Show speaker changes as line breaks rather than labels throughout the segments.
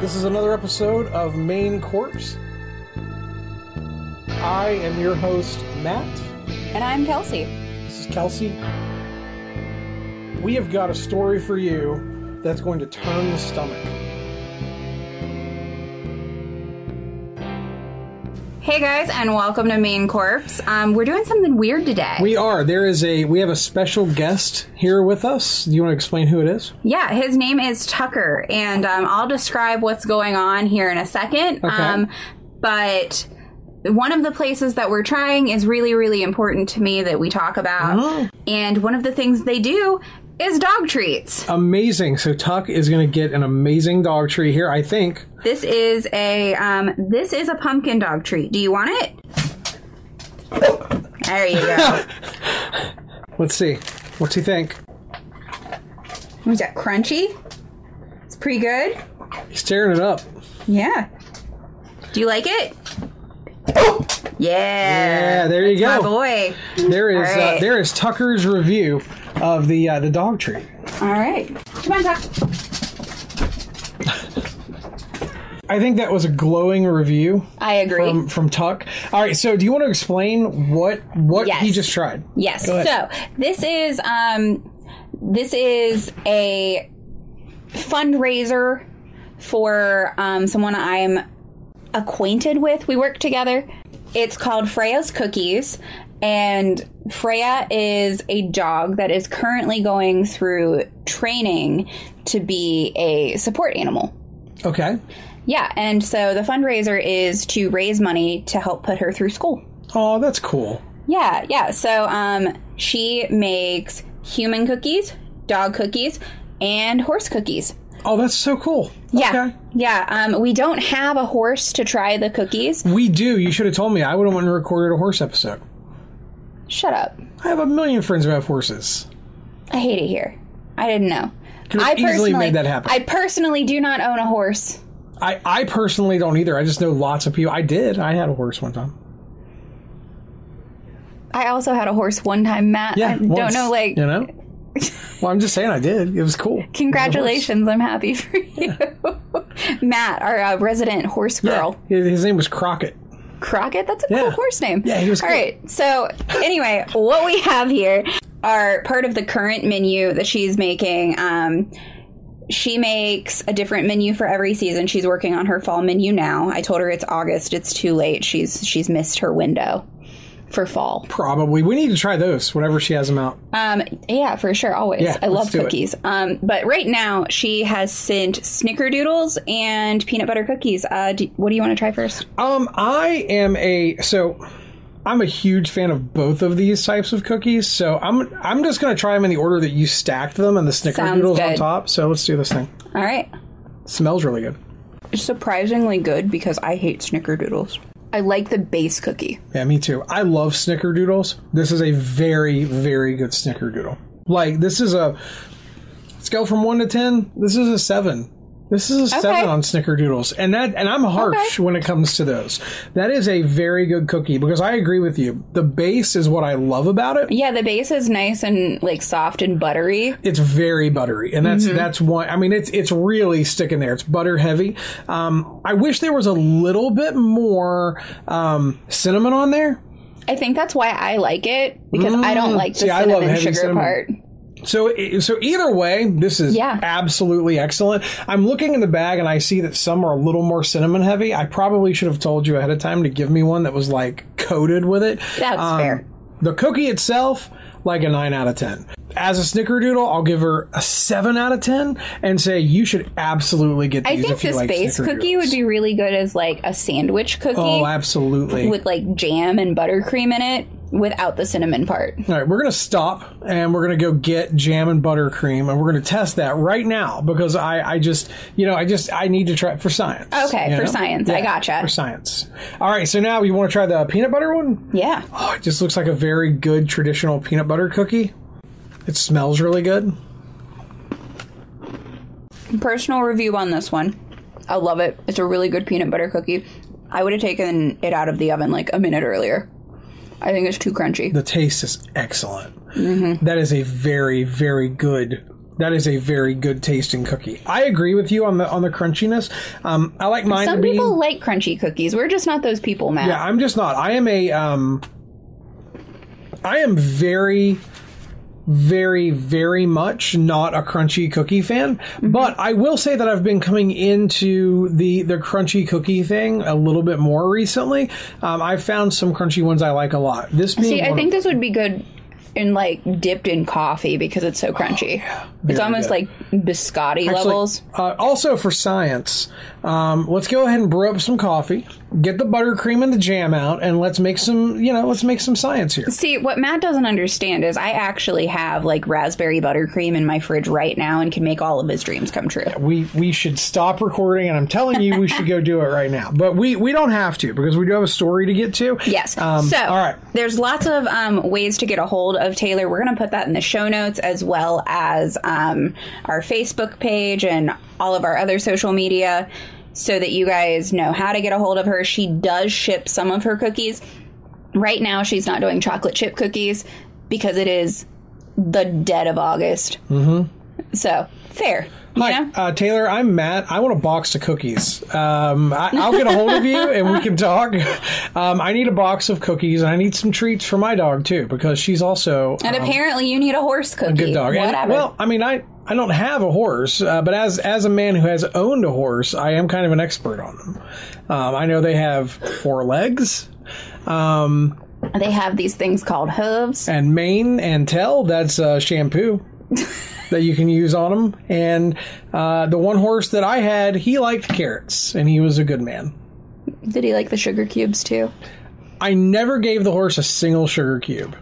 This is another episode of Main Corpse. I am your host, Matt.
And I'm Kelsey.
This is Kelsey. We have got a story for you that's going to turn the stomach.
Hey guys, and welcome to Main Corpse. Um, we're doing something weird today.
We are. There is a we have a special guest here with us. Do you want to explain who it is?
yeah, his name is Tucker, and um, I'll describe what's going on here in a second.
Okay.
Um, but one of the places that we're trying is really, really important to me that we talk about.
Oh.
And one of the things they do is dog treats.
Amazing. So Tuck is going to get an amazing dog tree here, I think.
This is a um, this is a pumpkin dog treat. Do you want it? There you go.
Let's see. What's he think?
Was that crunchy? It's pretty good.
He's tearing it up.
Yeah. Do you like it? Yeah.
Yeah, there you
That's
go.
My boy.
There is
right.
uh, there is Tucker's review of the uh, the dog treat.
All right. Come on, Tuck.
I think that was a glowing review
I agree.
from from Tuck. All right, so do you want to explain what what
Yes.
he just tried?
yes. So this is um this is a fundraiser for um someone I'm acquainted with. We work together. It's called Freyja's Cookies. And Freyja is a dog that is currently going through training to be a support animal.
Okay.
Yeah, and so the fundraiser is to raise money to help put her through school.
Oh, that's cool.
Yeah, yeah. So um she makes human cookies, dog cookies, and horse cookies.
Oh, that's so cool.
Yeah.
Okay.
Yeah, um we don't have a horse to try the cookies.
We do. You should have told me. I would have went and recorded a horse episode.
Shut up.
I have a million friends who have horses.
I hate it here. I didn't know.
Could
I
easily
personally
made that happen.
I personally do not own a horse.
I, I personally don't either. I just know lots of people. I did. I had a horse one time.
I also had a horse one time, Matt.
Yeah.
I don't know like
you know. Well, I'm just saying I did. It was cool.
Congratulations, I'm happy for you. Matt, our uh, resident horse
Yeah.
girl.
His name was Crockett.
Crockett, that's a
Yeah.
cool horse name.
Yeah, he was
All
cool.
right. So, anyway, what we have here are part of the current menu that she's making. Um, she makes a different menu for every season. She's working on her fall menu now. I told her it's August. It's too late. She's she's missed her window for fall.
Probably. We need to try those whenever she has them out.
Um, yeah, for sure, always.
Yeah,
I love
it.
cookies. Um, but right now she has sent snickerdoodles and peanut butter cookies. Uh, do, what do you want to try first?
Um, I am a so I'm a huge fan of both of these types of cookies. So I'm I'm just gonna try them in the order that you stacked them and the snickerdoodles on top. So let's do this thing.
All right.
smells really good.
It's surprisingly good because I hate snickerdoodles. I like the base cookie.
Yeah, me too. I love snickerdoodles. This is a very very good snickerdoodle. Like this is a scale from one to ten. This is a seven. This is a seven on snickerdoodles, and that and I'm harsh
Okay.
when it comes to those. That is a very good cookie because I agree with you. The base is what I love about it.
Yeah, the base is nice and like soft and buttery.
it's very buttery and
Mm-hmm.
that's that's one i mean it's it's really sticking there it's butter heavy um i wish there was a little bit more um cinnamon on there
I think that's why I like it because I don't like the
Mm. See, I love
cinnamon sugar
cinnamon.
part.
So so either way this is
Yeah.
absolutely excellent i'm looking in the bag and i see that some are a little more cinnamon heavy i probably should have told you ahead of time to give me one that was like coated with it
That's
Um,
fair.
the cookie itself like a 9 out of 10 as a snickerdoodle i'll give her a 7 out of 10 and say you should absolutely get these
I think this
like
base cookie would be really good as like a sandwich cookie
Oh, absolutely.
with like jam and buttercream in it without the cinnamon part.
All right, we're going to stop and we're going to go get jam and buttercream and we're going to test that right now because I, I just, you know, I just, I need to try it for science.
Okay, for
know?
science. I gotcha.
For science. All right, so now you want to try the peanut butter one?
Yeah.
Oh, it just looks like a very good traditional peanut butter cookie. It smells really good.
Personal review on this one. I love it. It's a really good peanut butter cookie. I would have taken it out of the oven like a minute earlier. I think it's too crunchy.
The taste is excellent.
Mm-hmm.
That is a very, very good That is a very good tasting cookie. I agree with you on the on the crunchiness. Um, I like mine
Some
to be.
people like crunchy cookies. We're just not those people, Matt.
Yeah, I'm just not. I am a um I am very very very much not a crunchy cookie fan,
Mm-hmm.
but I will say that I've been coming into the the crunchy cookie thing a little bit more recently. Um, I've found some crunchy ones I like a lot. This being
See, I think
of-
this would be good in like dipped in coffee because it's so crunchy. it's almost
good.
like biscotti
Actually,
levels.
Uh, also for science, um, let's go ahead and brew up some coffee, get the buttercream and the jam out, and let's make some you know let's make some science here.
See, what Matt doesn't understand is I actually have like raspberry buttercream in my fridge right now and can make all of his dreams come true.
we we should stop recording and i'm telling you we should go do it right now but we we don't have to because we do have a story to get to
Yes.
um,
so,
all right
there's lots of um, ways to get a hold of Taylor. We're going to put that in the show notes as well as um, our Facebook page and all of our other social media so that you guys know how to get a hold of her. She does ship some of her cookies. Right now, she's not doing chocolate chip cookies because it is the dead of August. Mm-hmm. So, fair.
Hi, uh, Taylor. I'm Matt. I want a box of cookies. Um, I, I'll get a hold of you and we can talk. Um, I need a box of cookies and I need some treats for my dog too because she's also
And
um,
apparently, you need a horse cookie.
a good dog. And, well, I mean, I I don't have a horse, uh, but as as a man who has owned a horse, I am kind of an expert on them. Um, I know they have four legs. Um,
they have these things called hooves.
and mane and tail that's uh, shampoo that you can use on them and uh, the one horse that i had he liked carrots and he was a good man
Did he like the sugar cubes too?
i never gave the horse a single sugar cube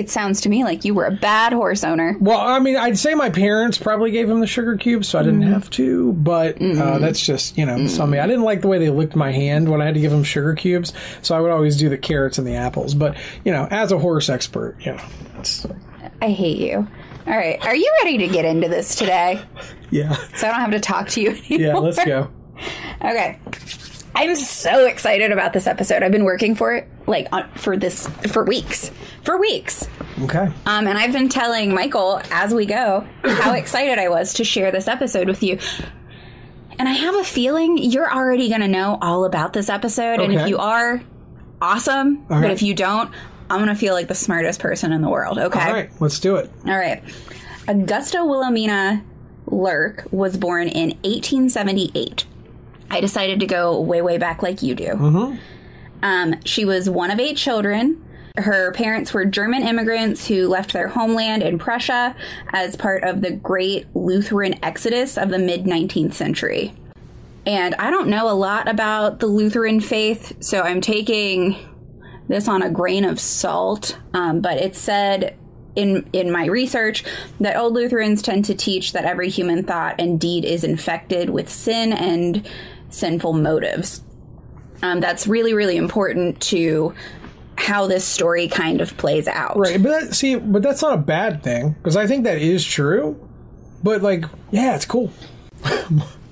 It sounds to me like you were a bad horse owner.
well i mean i'd say my parents probably gave him the sugar cubes so i didn't
Mm.
have to but uh, that's just you know something i didn't like the way they licked my hand when i had to give them sugar cubes so i would always do the carrots and the apples but you know as a horse expert you know it's,
I hate you. All right, are you ready to get into this today?
yeah
So I don't have to talk to you anymore.
yeah let's go
Okay. I'm so excited about this episode. I've been working for it like on, for this for weeks. For weeks.
okay
Um, and I've been telling Michael as we go how excited I was to share this episode with you. And I have a feeling you're already going to know all about this episode. And if you are, awesome. But
right.
if you don't, I'm going to feel like the smartest person in the world. Okay.
all right let's do it
All right. Augusta Wilhelmina Lehrke was born in 1878. I decided to go way, way back like you do. Um, she was one of eight children. Her parents were German immigrants who left their homeland in Prussia as part of the Great Lutheran Exodus of the mid 19th century. And I don't know a lot about the Lutheran faith, so I'm taking this on a grain of salt. Um, but it said in in my research that old Lutherans tend to teach that every human thought and deed is infected with sin and sinful motives. Um, that's really really important to how this story kind of plays out.
Right, but that, see, but that's not a bad thing because I think that is true. But like, yeah, it's cool.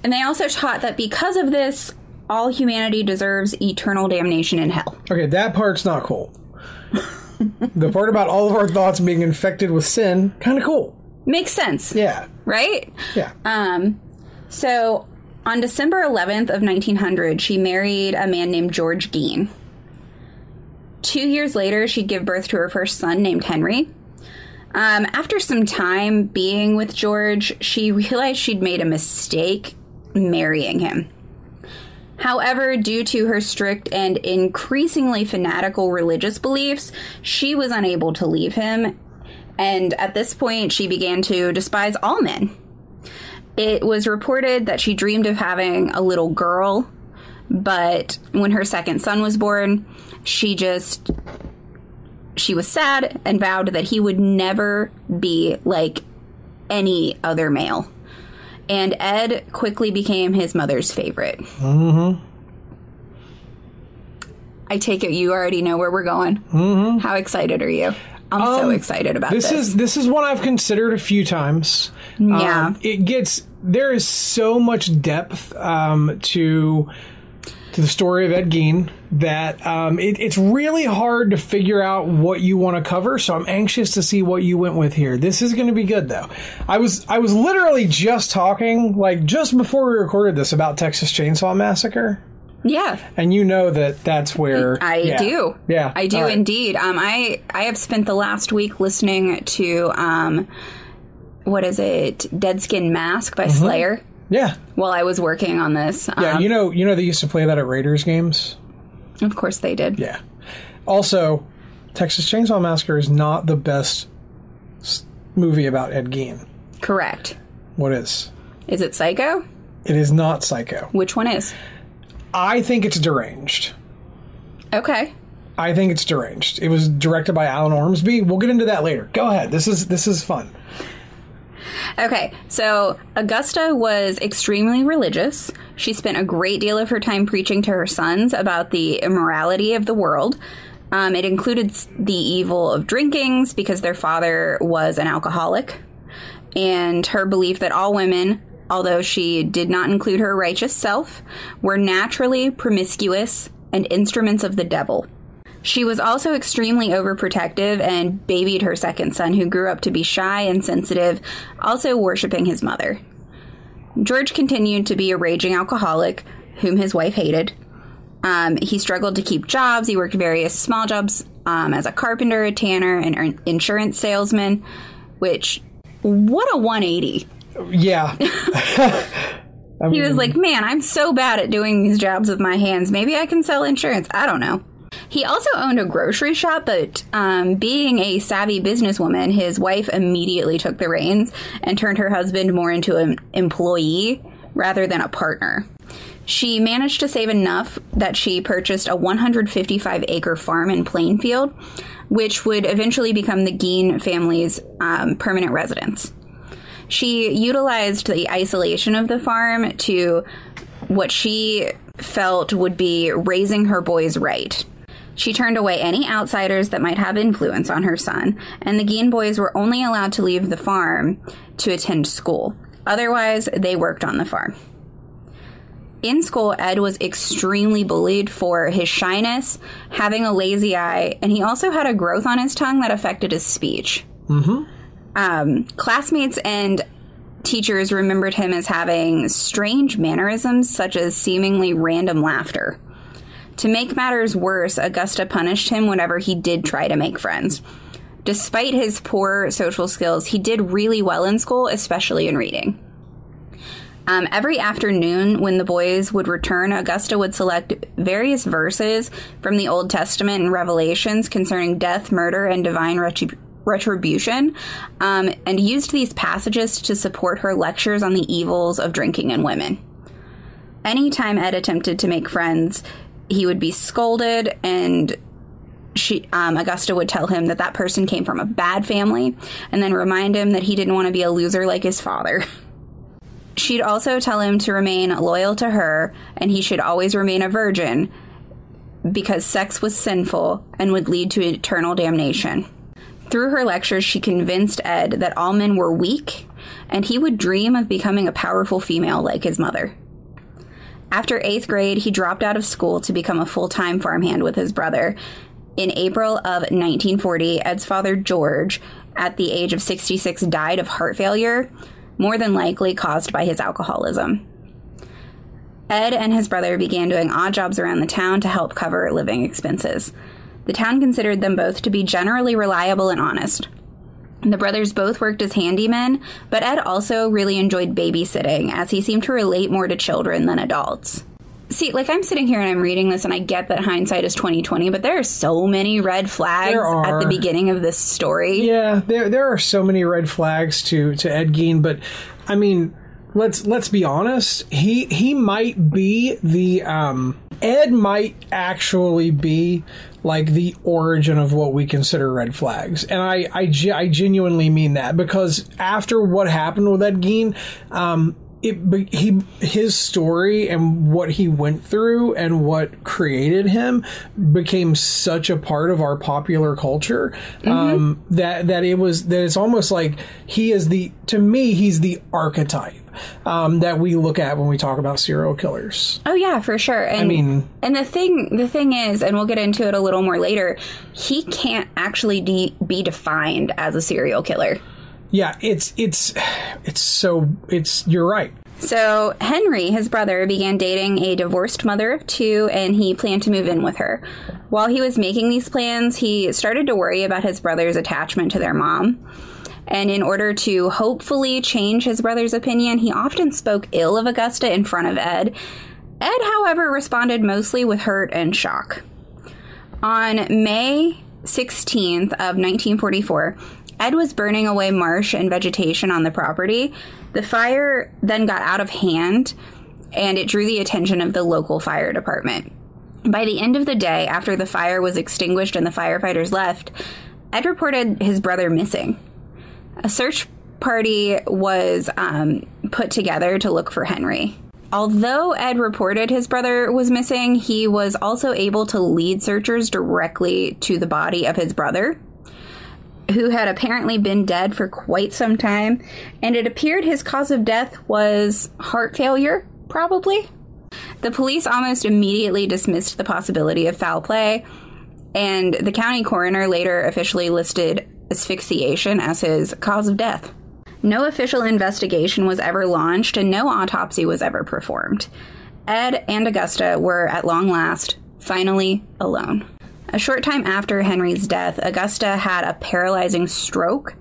And they also taught that because of this, all humanity deserves eternal damnation in hell.
Okay, that part's not cool. the part about all of our thoughts being infected with sin, kind of cool.
Makes sense,
Yeah,
right?
yeah.
Um, so on December 11th of 1900, she married a man named George Gein. Two years later, she'd give birth to her first son named Henry. Um, after some time being with George, she realized she'd made a mistake marrying him. However, due to her strict and increasingly fanatical religious beliefs, she was unable to leave him. And at this point, she began to despise all men. It was reported that she dreamed of having a little girl, but when her second son was born, she just she was sad and vowed that he would never be like any other male. And Ed quickly became his mother's favorite. Mm-hmm. I take it you already know where we're going. Mm-hmm. How excited are you? I'm so excited about this.
This is this is one I've considered a few times.
Yeah.
Um, it gets there is so much depth um, to to the story of Ed Gein that um, it, it's really hard to figure out what you want to cover. So I'm anxious to see what you went with here. This is going to be good, though. I was I was literally just talking like just before we recorded this about Texas Chainsaw Massacre.
Yeah,
and you know that that's where
I
yeah.
do.
Yeah,
I do
right.
indeed. Um, I I have spent the last week listening to um, what is it? Dead Skin Mask by Slayer.
Yeah,
While I was working on this,
Mm-hmm. yeah.
Um,
you know, you know they used to play that at Raiders games.
of course they did.
Yeah. Also, Texas Chainsaw Massacre is not the best movie about Ed Gein.
Correct.
What is?
Is it Psycho?
It is not Psycho.
Which one is?
I think it's deranged.
Okay.
I think it's deranged. It was directed by Alan Ormsby. We'll get into that later. Go ahead. This is this is fun.
Okay, so Augusta was extremely religious. She spent a great deal of her time preaching to her sons about the immorality of the world. Um, it included the evil of drinkings because their father was an alcoholic, and her belief that all women, although she did not include her righteous self, were naturally promiscuous and instruments of the devil. She was also extremely overprotective and babied her second son, who grew up to be shy and sensitive, also worshiping his mother. George continued to be a raging alcoholic, whom his wife hated. Um, he struggled to keep jobs. He worked various small jobs um, as a carpenter, a tanner, and an insurance salesman, which, what a 180.
Yeah.
He was like, man, I'm so bad at doing these jobs with my hands. Maybe I can sell insurance. I don't know. He also owned a grocery shop, but um, being a savvy businesswoman, his wife immediately took the reins and turned her husband more into an employee rather than a partner. She managed to save enough that she purchased a 155 acre farm in Plainfield, which would eventually become the Gein family's um, permanent residence. She utilized the isolation of the farm to what she felt would be raising her boys right. She turned away any outsiders that might have influence on her son, and the Gein boys were only allowed to leave the farm to attend school. Otherwise, they worked on the farm. In school, Ed was extremely bullied for his shyness, having a lazy eye, and he also had a growth on his tongue that affected his speech. Um, classmates and teachers remembered him as having strange mannerisms, such as seemingly random laughter. To make matters worse, Augusta punished him whenever he did try to make friends. Despite his poor social skills, he did really well in school, especially in reading. Um, every afternoon, when the boys would return, Augusta would select various verses from the Old Testament and Revelations concerning death, murder, and divine retrib- retribution, um, and used these passages to support her lectures on the evils of drinking and women. Anytime Ed attempted to make friends, he would be scolded, and she, um, Augusta would tell him that that person came from a bad family, and then remind him that he didn't want to be a loser like his father. She'd also tell him to remain loyal to her and he should always remain a virgin because sex was sinful and would lead to eternal damnation. Through her lectures, she convinced Ed that all men were weak and he would dream of becoming a powerful female like his mother. After eighth grade, he dropped out of school to become a full time farmhand with his brother. In April of 1940, Ed's father, George, at the age of 66, died of heart failure, more than likely caused by his alcoholism. Ed and his brother began doing odd jobs around the town to help cover living expenses. The town considered them both to be generally reliable and honest. The brothers both worked as handymen, but Ed also really enjoyed babysitting, as he seemed to relate more to children than adults. See, like I'm sitting here and I'm reading this, and I get that hindsight is 2020, but there are so many red flags at the beginning of this story.
Yeah, there there are so many red flags to to Ed Gein, but I mean, let's let's be honest. He he might be the um Ed might actually be like the origin of what we consider red flags, and I I, I genuinely mean that because after what happened with Ed Gein, um. It, he his story and what he went through and what created him became such a part of our popular culture um, that that it was that it's almost like he is the to me he's the archetype um, that we look at when we talk about serial killers.
Oh yeah, for sure. And, I
mean-
and the thing, the thing is, and we'll get into it a little more later. He can't actually de- be defined as a serial killer.
Yeah, it's it's it's so it's you're right.
So Henry, his brother, began dating a divorced mother of two, and he planned to move in with her. While he was making these plans, he started to worry about his brother's attachment to their mom. And in order to hopefully change his brother's opinion, he often spoke ill of Augusta in front of Ed. Ed, however, responded mostly with hurt and shock. On May 16th of 1944, Ed was burning away marsh and vegetation on the property. The fire then got out of hand and it drew the attention of the local fire department. By the end of the day, after the fire was extinguished and the firefighters left, Ed reported his brother missing. A search party was um, put together to look for Henry. Although Ed reported his brother was missing, he was also able to lead searchers directly to the body of his brother, who had apparently been dead for quite some time, and it appeared his cause of death was heart failure, probably. The police almost immediately dismissed the possibility of foul play, and the county coroner later officially listed asphyxiation as his cause of death. No official investigation was ever launched and no autopsy was ever performed. Ed and Augusta were, at long last, finally alone. A short time after Henry's death, Augusta had a paralyzing stroke,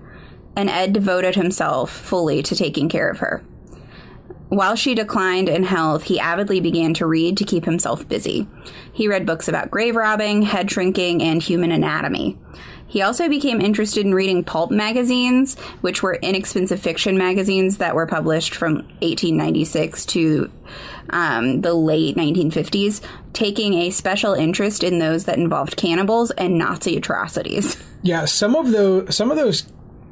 and Ed devoted himself fully to taking care of her. While she declined in health, he avidly began to read to keep himself busy. He read books about grave robbing, head shrinking, and human anatomy. He also became interested in reading pulp magazines, which were inexpensive fiction magazines that were published from 1896 to um, the late 1950s, taking a special interest in those that involved cannibals and Nazi atrocities.
Yeah, some of those some of those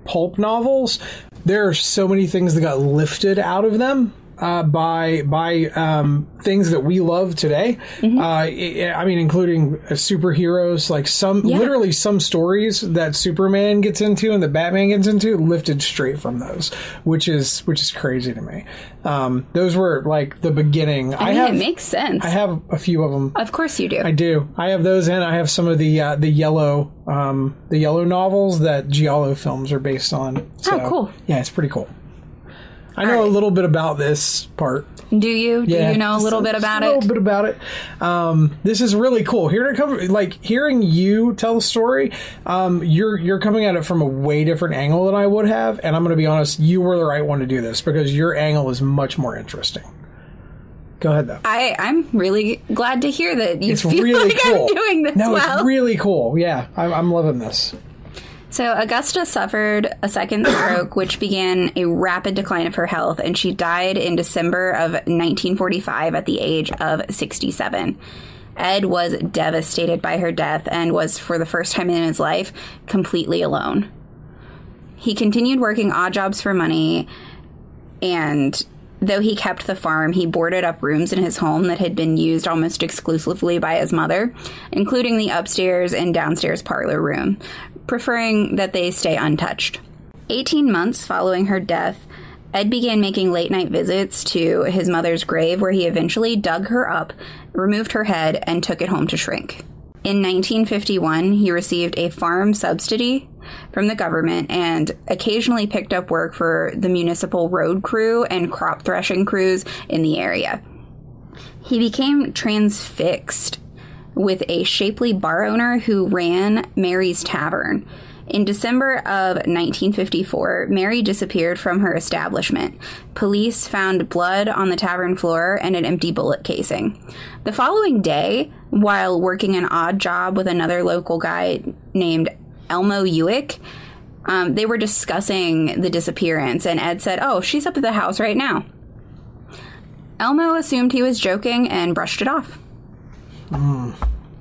pulp novels, there are so many things that got lifted out of them uh, by by um, things that we love today.
Mm-hmm.
Uh, I mean, including uh, superheroes, like some
Yeah.
literally some stories that Superman gets into and that Batman gets into, lifted straight from those, which is which is crazy to me. Um, those were like the beginning. I,
I mean,
have
it makes sense.
I have a few of them.
of course you do.
I do. I have those, and I have some of the uh, the yellow um, the yellow novels that Giallo films are based on. So,
Oh, cool.
Yeah, it's pretty cool. I know
right.
a little bit about this part.
do you?
Yeah, Do
you know a little bit about it?
a little
it?
bit about it. Um, this is really cool. Hearing it come, like hearing you tell the story, um, you're you're coming at it from a way different angle than I would have. And I'm going to be honest, you were the right one to do this because your angle is much more interesting. Go ahead though.
I, I'm really glad to hear that you
It's
feel
really
like
cool.
I'm doing this
no,
well.
it's really cool. Yeah, I'm, I'm loving this.
So, Augusta suffered a second stroke, which began a rapid decline of her health, and she died in December of 1945 at the age of 67. Ed was devastated by her death and was, for the first time in his life, completely alone. He continued working odd jobs for money, and though he kept the farm, he boarded up rooms in his home that had been used almost exclusively by his mother, including the upstairs and downstairs parlor room, preferring that they stay untouched. 18 months following her death, Ed began making late night visits to his mother's grave, where he eventually dug her up, removed her head, and took it home to shrink. In 1951, he received a farm subsidy from the government and occasionally picked up work for the municipal road crew and crop threshing crews in the area. He became transfixed with a shapely bar owner who ran Mary's Tavern. In December of 1954, Mary disappeared from her establishment. Police found blood on the tavern floor and an empty bullet casing. The following day, while working an odd job with another local guy named Elmo Ewick, um, they were discussing the disappearance, and Ed said, Oh, she's up at the house right now. Elmo assumed he was joking and brushed it off.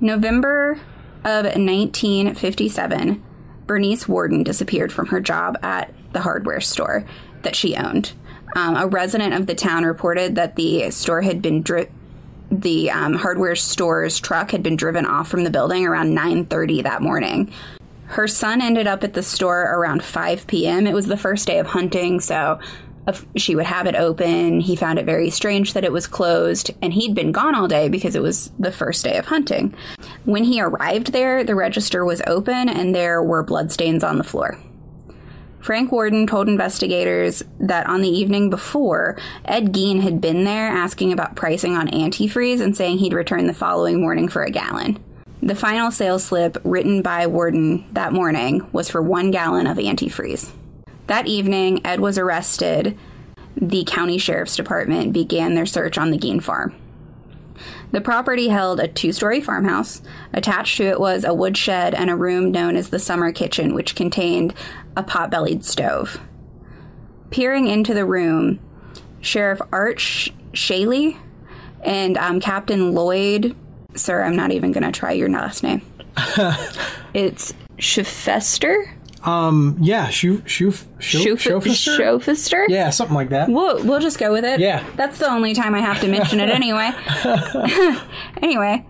November of 1957, Bernice Worden disappeared from her job at the hardware store that she owned. Um, a resident of the town reported that the store had been dri- the um, hardware store's truck had been driven off from the building around 9:30 that morning. Her son ended up at the store around 5 p.m. It was the first day of hunting, so she would have it open. He found it very strange that it was closed, and he'd been gone all day because it was the first day of hunting. When he arrived there, the register was open and there were bloodstains on the floor. Frank Worden told investigators that on the evening before, Ed Gein had been there asking about pricing on antifreeze and saying he'd return the following morning for a gallon. The final sales slip written by Worden that morning was for one gallon of antifreeze. That evening, Ed was arrested. The county sheriff's department began their search on the Gein farm. The property held a two story farmhouse. Attached to it was a woodshed and a room known as the summer kitchen, which contained a pot bellied stove. Peering into the room, Sheriff Art Sh- Shaley and um, Captain Lloyd, sir, I'm not even going to try your last name. it's Schefester?
Um, yeah, Shoo, Shoo, Shofester?
Schofester?
Yeah, something like that.
We'll, we'll just go with it.
Yeah.
That's the only time I have to mention it anyway. anyway,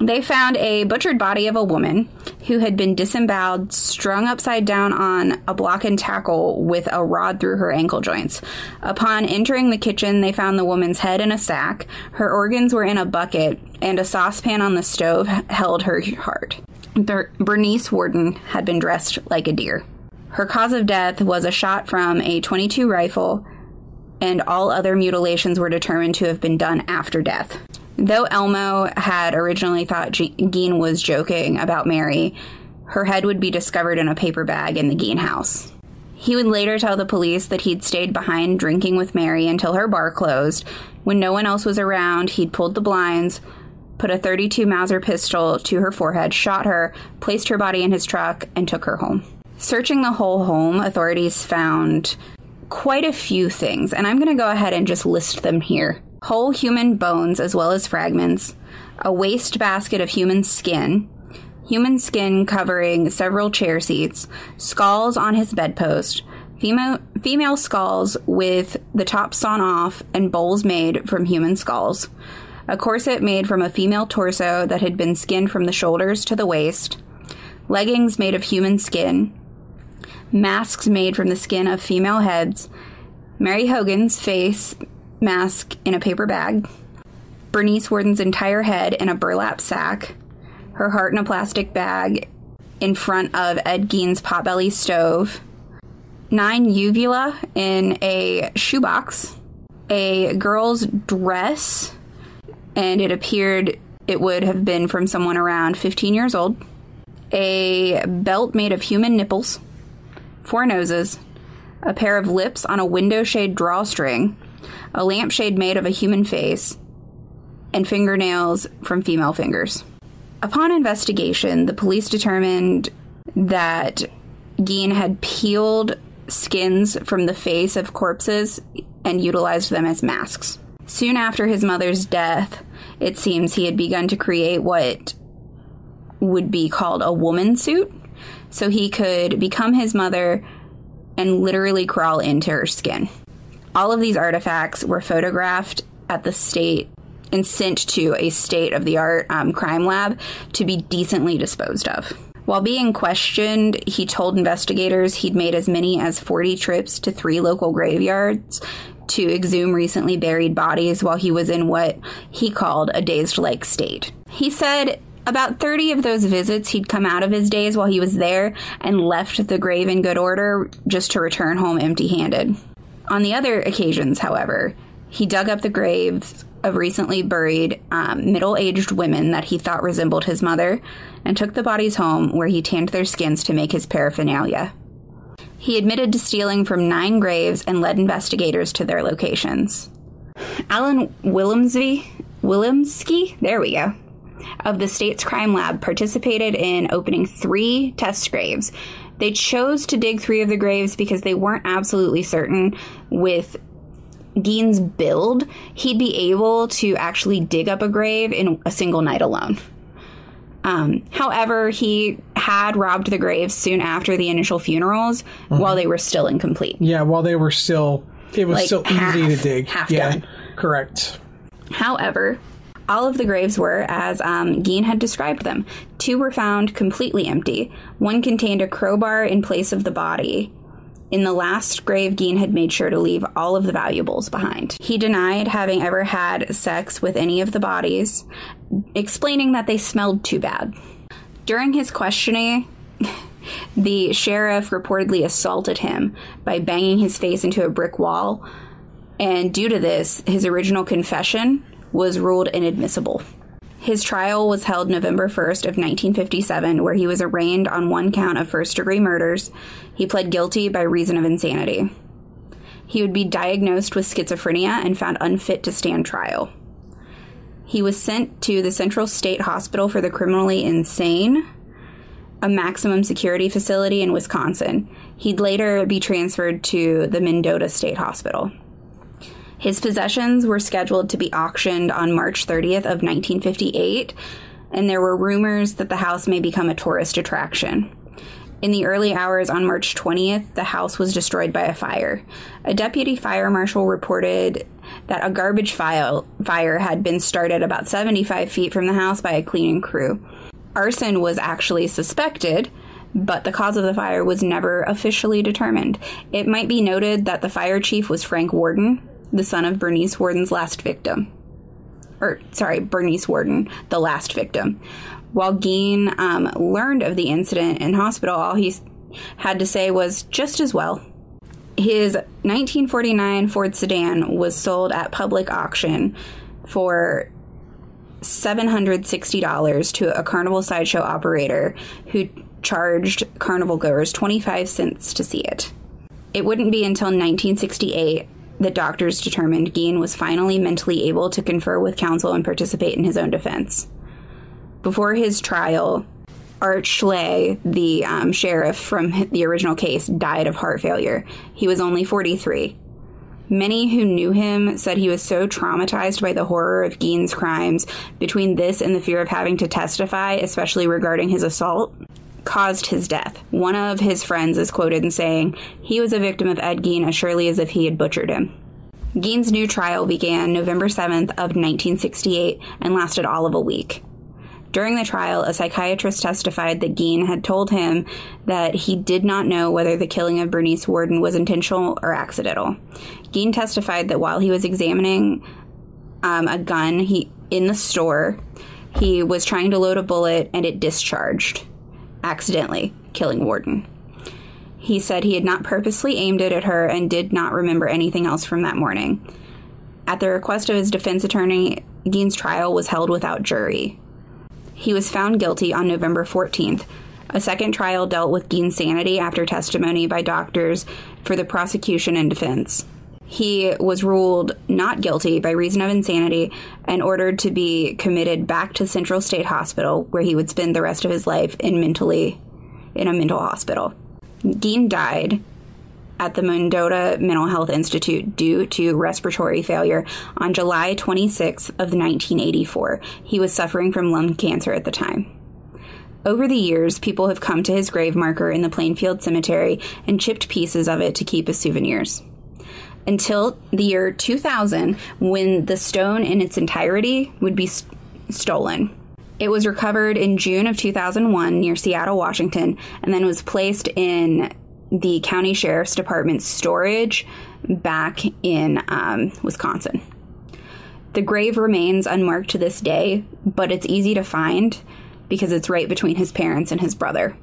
they found a butchered body of a woman who had been disemboweled, strung upside down on a block and tackle with a rod through her ankle joints. Upon entering the kitchen, they found the woman's head in a sack, her organs were in a bucket, and a saucepan on the stove held her heart. Ber- Bernice Worden had been dressed like a deer. Her cause of death was a shot from a 22 rifle, and all other mutilations were determined to have been done after death. Though Elmo had originally thought Ge- Gein was joking about Mary, her head would be discovered in a paper bag in the Gein house. He would later tell the police that he'd stayed behind drinking with Mary until her bar closed. When no one else was around, he'd pulled the blinds, put a 32 Mauser pistol to her forehead, shot her, placed her body in his truck, and took her home. Searching the whole home, authorities found quite a few things, and I'm going to go ahead and just list them here. Whole human bones, as well as fragments, a waste basket of human skin, human skin covering several chair seats, skulls on his bedpost, female, female skulls with the top sawn off, and bowls made from human skulls, a corset made from a female torso that had been skinned from the shoulders to the waist, leggings made of human skin, masks made from the skin of female heads, Mary Hogan's face mask in a paper bag, Bernice Worden's entire head in a burlap sack, her heart in a plastic bag in front of Ed Gein's potbelly stove, nine uvula in a shoebox, a girl's dress, and it appeared it would have been from someone around 15 years old, a belt made of human nipples, four noses, a pair of lips on a window shade drawstring, a lampshade made of a human face, and fingernails from female fingers. Upon investigation, the police determined that Gein had peeled skins from the face of corpses and utilized them as masks. Soon after his mother's death, it seems he had begun to create what would be called a woman suit, so he could become his mother and literally crawl into her skin. All of these artifacts were photographed at the state and sent to a state of the art um, crime lab to be decently disposed of. While being questioned, he told investigators he'd made as many as 40 trips to three local graveyards to exhume recently buried bodies while he was in what he called a dazed like state. He said about 30 of those visits he'd come out of his daze while he was there and left the grave in good order just to return home empty handed. On the other occasions, however, he dug up the graves of recently buried um, middle aged women that he thought resembled his mother and took the bodies home where he tanned their skins to make his paraphernalia. He admitted to stealing from nine graves and led investigators to their locations. Alan Willemsby, Willemsky, there we go, of the state's crime lab participated in opening three test graves. They chose to dig three of the graves because they weren't absolutely certain with Gein's build, he'd be able to actually dig up a grave in a single night alone. Um, however, he had robbed the graves soon after the initial funerals while they were still incomplete.
Yeah, while they were still, it was
Like
still
half-
easy to dig.
half
yeah,
done.
correct.
However, all of the graves were as um, Gein had described them. Two were found completely empty. One contained a crowbar in place of the body, In the last grave, Gein had made sure to leave all of the valuables behind. He denied having ever had sex with any of the bodies, explaining that they smelled too bad. During his questioning, the sheriff reportedly assaulted him by banging his face into a brick wall, and due to this, his original confession was ruled inadmissible. His trial was held November 1st of 1957 where he was arraigned on one count of first-degree murders. He pled guilty by reason of insanity. He would be diagnosed with schizophrenia and found unfit to stand trial. He was sent to the Central State Hospital for the Criminally Insane, a maximum security facility in Wisconsin. He'd later be transferred to the Mendota State Hospital. His possessions were scheduled to be auctioned on March 30th of 1958, and there were rumors that the house may become a tourist attraction. In the early hours on March 20th, the house was destroyed by a fire. A deputy fire marshal reported that a garbage file, fire had been started about 75 feet from the house by a cleaning crew. Arson was actually suspected, but the cause of the fire was never officially determined. It might be noted that the fire chief was Frank Worden, the son of Bernice Worden's last victim. Or, sorry, Bernice Worden, the last victim. While Gein um, learned of the incident in hospital, all he had to say was just as well. His 1949 Ford sedan was sold at public auction for $760 to a carnival sideshow operator who charged carnival goers 25 cents to see it. It wouldn't be until 1968 that doctors determined Gein was finally mentally able to confer with counsel and participate in his own defense. Before his trial, Art Schley, the um, sheriff from the original case, died of heart failure. He was only 43. Many who knew him said he was so traumatized by the horror of Gein's crimes, between this and the fear of having to testify, especially regarding his assault, caused his death. One of his friends is quoted in saying, He was a victim of Ed Gein as surely as if he had butchered him. Gein's new trial began November 7th of 1968 and lasted all of a week. During the trial, a psychiatrist testified that Gein had told him that he did not know whether the killing of Bernice Worden was intentional or accidental. Gein testified that while he was examining um, a gun he in the store, he was trying to load a bullet and it discharged accidentally killing Worden. He said he had not purposely aimed it at her and did not remember anything else from that morning. At the request of his defense attorney, Gein's trial was held without jury. He was found guilty on November 14th. A second trial dealt with Gein's sanity after testimony by doctors for the prosecution and defense. He was ruled not guilty by reason of insanity and ordered to be committed back to Central State Hospital, where he would spend the rest of his life in mentally in a mental hospital. Gein died at the Mendota Mental Health Institute due to respiratory failure on July 26th of 1984. He was suffering from lung cancer at the time. Over the years, people have come to his grave marker in the Plainfield Cemetery and chipped pieces of it to keep as souvenirs until the year 2000 when the stone in its entirety would be st- stolen. It was recovered in June of 2001 near Seattle, Washington, and then was placed in the county sheriff's department's storage back in um, Wisconsin. The grave remains unmarked to this day, but it's easy to find because it's right between his parents and his brother.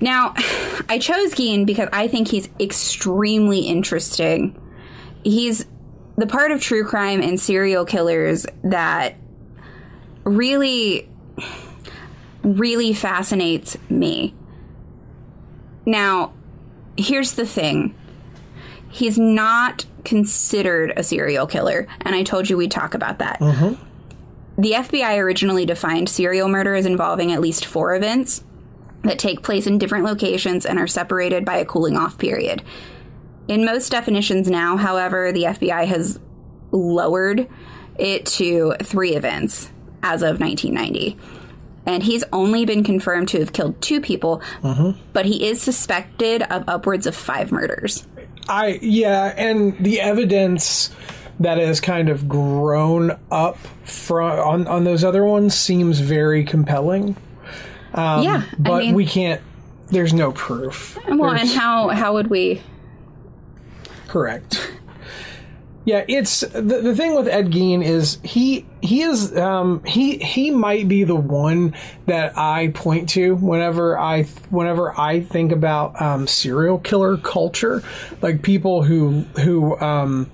Now, I chose Gein because I think he's extremely interesting he's the part of true crime and serial killers that really really fascinates me. Now, here's the thing. He's not considered a serial killer, and I told you we'd talk about that. Mm-hmm. The FBI originally defined serial murder as involving at least four events that take place in different locations and are separated by a cooling off period. In most definitions now, however, the FBI has lowered it to three events as of 1990. And he's only been confirmed to have killed two people, mm-hmm. but he is suspected of upwards of five murders.
I, yeah, and the evidence that has kind of grown up from on, on those other ones seems very compelling. Um,
yeah,
but I mean, we can't. There's no proof.
Well,
there's,
and how how would we
correct. Yeah, it's the, the thing with Ed Gein is he he is um, he he might be the one that I point to whenever I whenever I think about um, serial killer culture, like people who who um,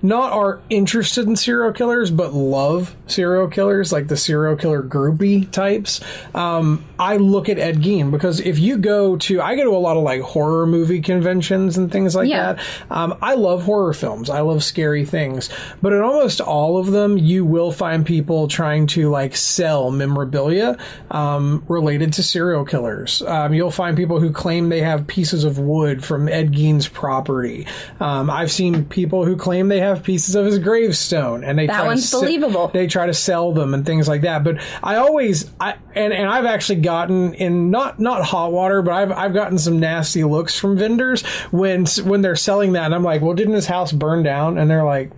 not are interested in serial killers but love serial killers, like the serial killer groupie types. Um, I look at Ed Gein because if you go to, I go to a lot of like horror movie conventions and things like
Yeah.
that. Um, I love horror films. I love scary things, but in almost all of them, you will find people trying to like sell memorabilia um, related to serial killers. Um, you'll find people who claim they have pieces of wood from Ed Gein's property. Um, I've seen people who claim they have pieces of his gravestone, and they
That
try to
one's
se-
believable.
They try to sell them and things like that. But I always, I and, and I've actually gotten in not not hot water, but I've I've gotten some nasty looks from vendors when when they're selling that, and I'm like, well, didn't his house burn down? And they're like,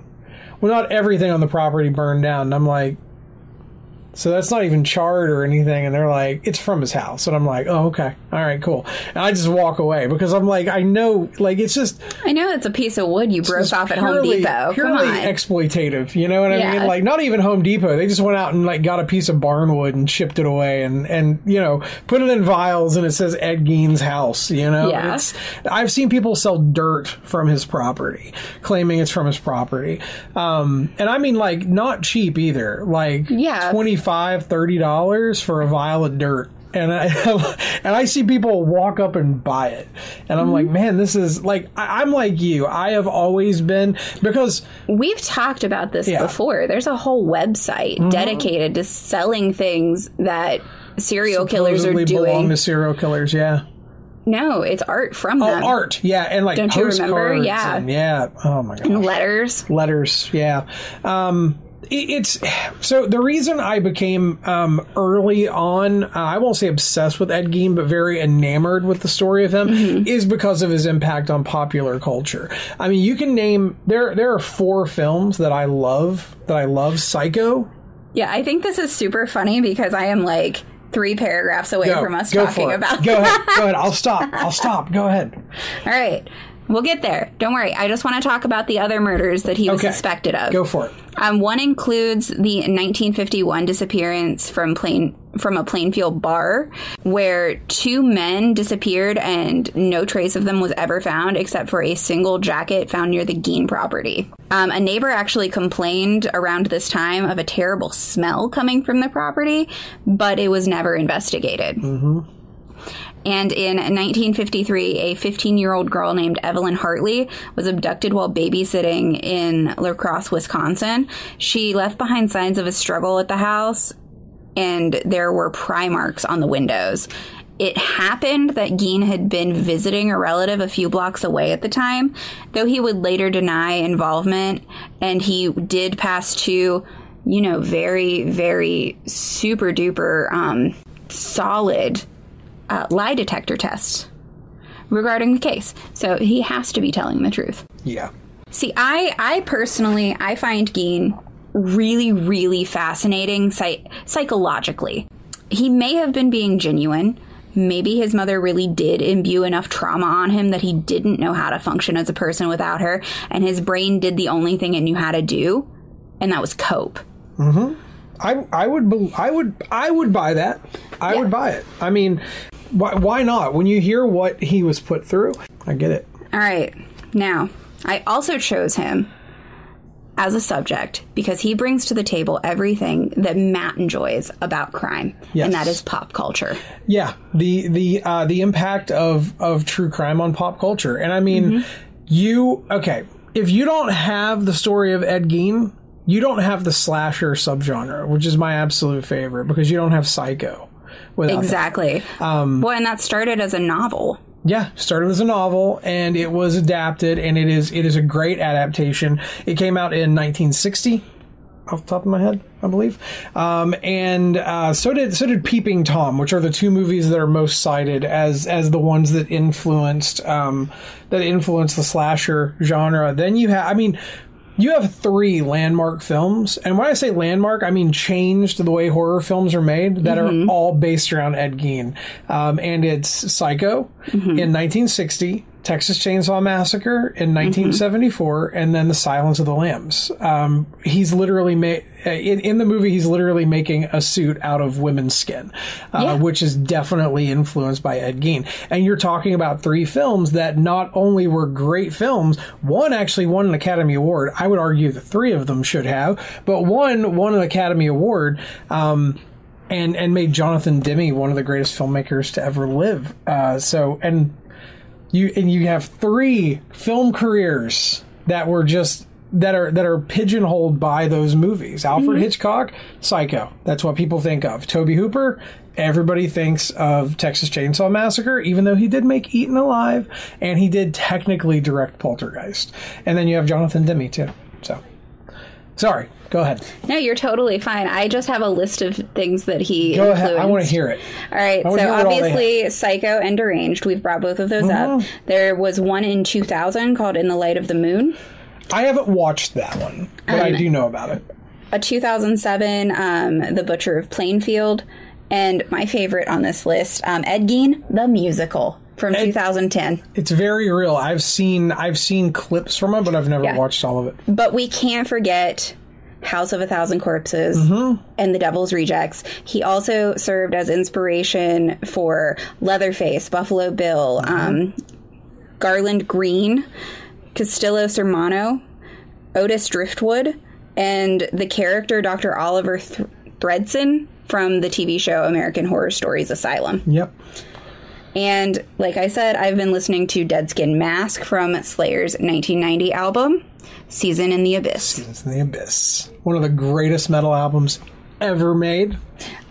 well, not everything on the property burned down. And I'm like. So that's not even charred or anything, and they're like, "It's from his house," and I'm like, "Oh, okay, all right, cool." And I just walk away because I'm like, I know, like, it's just
I know it's a piece of wood you broke off at Home
purely-
Depot. Come
Purely
on.
exploitative, you know what I
Yeah.
mean? Like not even Home Depot. They just went out and like got a piece of barnwood and shipped it away and and you know put it in vials and it says Ed Gein's house. You know,
Yeah.
it's I've seen people sell dirt from his property, claiming it's from his property, um, and I mean like not cheap either. Like
Yeah.
25 30 dollars for a vial of dirt. And I and I see people walk up and buy it, and I'm like,
Mm-hmm.
man, this is like I, I'm like you. I have always been because
We've talked about this
Yeah. Mm-hmm.
before. There's a whole website dedicated to selling things that serial killers are
supposedly belong
doing.
to serial killers. Yeah.
No, it's art from
Oh,
them.
art. Yeah, and like
Don't you remember? Yeah.
and yeah. Oh my god.
Letters.
letters yeah um it's so the reason I became um, early on, uh, I won't say obsessed with Ed Gein, but very enamored with the story of him
Mm-hmm.
is because of his impact on popular culture. I mean, you can name there. There are four films that I love. That I love. Psycho.
Yeah, I think this is super funny because I am like three paragraphs away
Go,
from us talking about.
Go ahead. Go ahead. I'll stop. I'll stop. Go ahead.
All right, we'll get there. Don't worry. I just want to talk about the other murders that he was
Okay.
suspected of.
Go for it.
Um, one includes the 1951 disappearance from Plain from a Plainfield bar, where two men disappeared and no trace of them was ever found except for a single jacket found near the Gein property. Um, a neighbor actually complained around this time of a terrible smell coming from the property, but it was never investigated. And in 1953, a 15 year old girl named Evelyn Hartley was abducted while babysitting in La Crosse, Wisconsin. She left behind signs of a struggle at the house, and there were pry marks on the windows. It happened that Gein had been visiting a relative a few blocks away at the time, though he would later deny involvement, and he did pass two, you know, very, very super duper um, solid uh, lie detector tests regarding the case. So he has to be telling the truth.
Yeah.
See, I I personally I find Gein really really fascinating psy- psychologically. He may have been being genuine. Maybe his mother really did imbue enough trauma on him that he didn't know how to function as a person without her, and his brain did the only thing it knew how to do, and that was cope. Mm-hmm.
I I would I would I would buy that. I
Yeah.
would buy it. I mean, why why not? When you hear what he was put through, I get it.
All right. Now, I also chose him as a subject because he brings to the table everything that Matt enjoys about crime,
Yes.
and that is pop culture.
Yeah, the the uh, the impact of of true crime on pop culture, and I mean, you okay? If you don't have the story of Ed Gein, you don't have the slasher subgenre, which is my absolute favorite because you don't have Psycho.
Exactly.
Um,
well, and that started as a novel.
Yeah, started as a novel and it was adapted and it is it is a great adaptation. It came out in 1960 off the top of my head, I believe. Um, and uh, so did so did Peeping Tom, which are the two movies that are most cited as as the ones that influenced um, that influenced the slasher genre. Then you have, I mean. You have three landmark films, and when I say landmark, I mean changed the way horror films are made that are all based around Ed Gein. Um, and it's Psycho in 1960, Texas Chainsaw Massacre in 1974, and then The Silence of the Lambs. Um, he's literally made in, in the movie. He's literally making a suit out of women's skin, uh,
Yeah.
which is definitely influenced by Ed Gein. And you're talking about three films that not only were great films, one actually won an Academy Award. I would argue the three of them should have, but one won an Academy Award. Um, and and made Jonathan Demme one of the greatest filmmakers to ever live. Uh, so and you and you have three film careers that were just that are that are pigeonholed by those movies. Alfred Hitchcock, Psycho. That's what people think of. Tobe Hooper. Everybody thinks of Texas Chainsaw Massacre, even though he did make Eaten Alive, and he did technically direct Poltergeist. And then you have Jonathan Demme too. So, sorry, go ahead.
No, you're totally fine. I just have a list of things that he
Go ahead. I want to hear it.
All right, so
hear what all they
obviously Psycho and Deranged, we've brought both of those up.
Mm-hmm.
There was one in 2000 called In the Light of the Moon.
I haven't watched that one, but I
Um,
do know about it.
a 2007 um, the butcher of plainfield and my favorite on this list um, ed gein the musical from 2010
It's very real. I've seen I've seen clips from it, but I've never
Yeah.
watched all of it.
but we can't forget house of a thousand corpses
Mm-hmm.
and the devil's rejects he also served as inspiration for leatherface buffalo bill
Mm-hmm.
um, garland green castillo sermano otis driftwood and the character dr oliver Th- thredson from the tv show american horror stories asylum
Yep.
and like I said, I've been listening to Dead Skin Mask from Slayer's 1990 album, Season in the Abyss.
It's in the Abyss. One of the greatest metal albums ever made.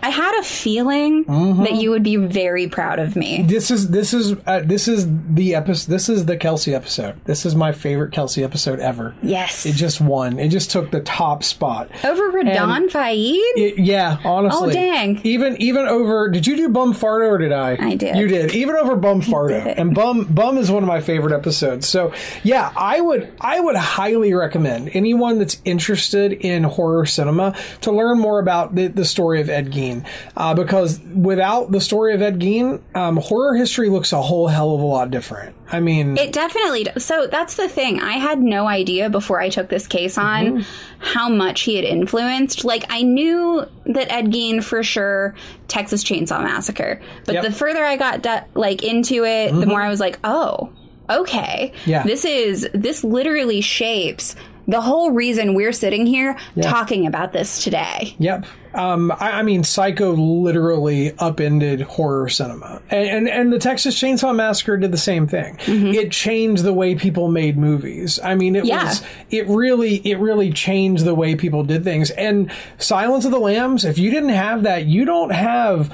I had a feeling
Mm-hmm.
that you would be very proud of me.
This is this is uh, this is the episode. This is the Kelsey episode. This is my favorite Kelsey episode ever.
Yes.
It just won. It just took the top spot.
Over Radon Faid?
Yeah, honestly.
Oh, dang.
Even even over. Did you do Bum Farto or did I?
I did.
You did. Even over Bum Farto, and Bum Bum is one of my favorite episodes. So yeah, I would I would highly recommend anyone that's interested in horror cinema to learn more about the, the story of Ed Gein, uh, because without the story of Ed Gein, um, horror history looks a whole hell of a lot different. I mean,
It definitely. So that's the thing. I had no idea before I took this case on
Mm-hmm.
how much he had influenced. Like, I knew that Ed Gein for sure, Texas Chainsaw Massacre. But
Yep. Mm-hmm.
the further I got de- like into it, the more I was like, oh, okay.
Yeah.
This is, this literally shapes the whole reason we're sitting here talking about this today.
Yep. Um, I, I mean, Psycho literally upended horror cinema, and, and and the Texas Chainsaw Massacre did the same thing. It changed the way people made movies. I mean, it
Yeah.
was it really it really changed the way people did things. And Silence of the Lambs, if you didn't have that, you don't have.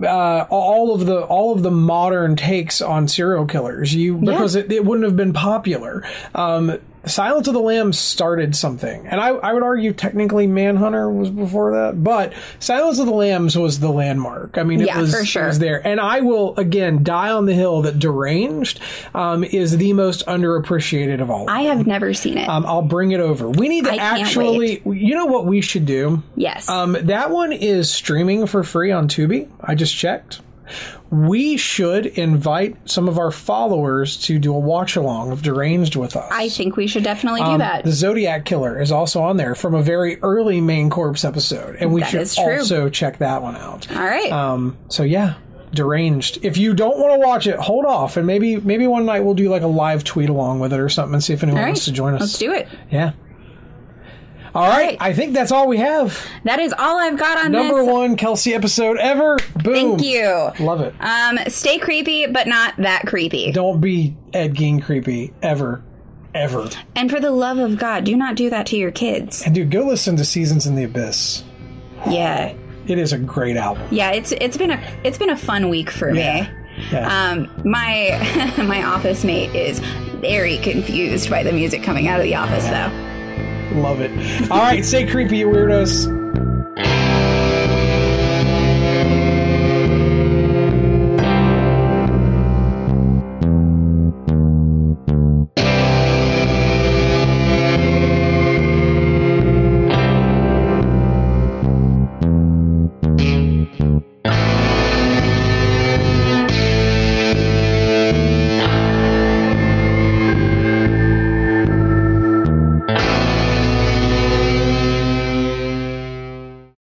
Uh, all of the all of the modern takes on serial killers, you because it, it wouldn't have been popular. Um, Silence of the Lambs started something, and I, I would argue technically Manhunter was before that, but Silence of the Lambs was the landmark. I mean, it
Yeah,
was,
for sure.
it was there, and I will again die on the hill that Deranged um, is the most underappreciated of all.
I have never seen it.
um, I'll bring it over. We need to
I
actually, you know what we should do?
yes.
Um, that one is streaming for free on Tubi. I just checked. We should invite some of our followers to do a watch along of Deranged with us.
I think we should definitely do
Um,
that.
The Zodiac Killer is also on there from a very early Main Corpse episode, and we
That
should also check that one out.
All right.
Um, so yeah, Deranged. If you don't want to watch it, hold off, and maybe maybe one night we'll do like a live tweet along with it or something, and see if anyone
right.
wants to join us.
Let's do it.
Yeah. All
right.
I think that's all we have.
That is all I've got on
Number
this.
one Kelsey episode ever. Boom.
Thank you.
Love it.
Um, stay creepy, but not that creepy.
Don't be Ed Gein creepy ever, ever.
And for the love of God, do not do that to your kids.
And dude, go listen to Seasons in the Abyss.
Yeah,
It is a great album.
yeah. It's it's been a it's been a fun week for
Yeah.
me.
Yeah.
Um, my my office mate is very confused by the music coming out of the office, though.
Love it. All right, stay creepy, you weirdos.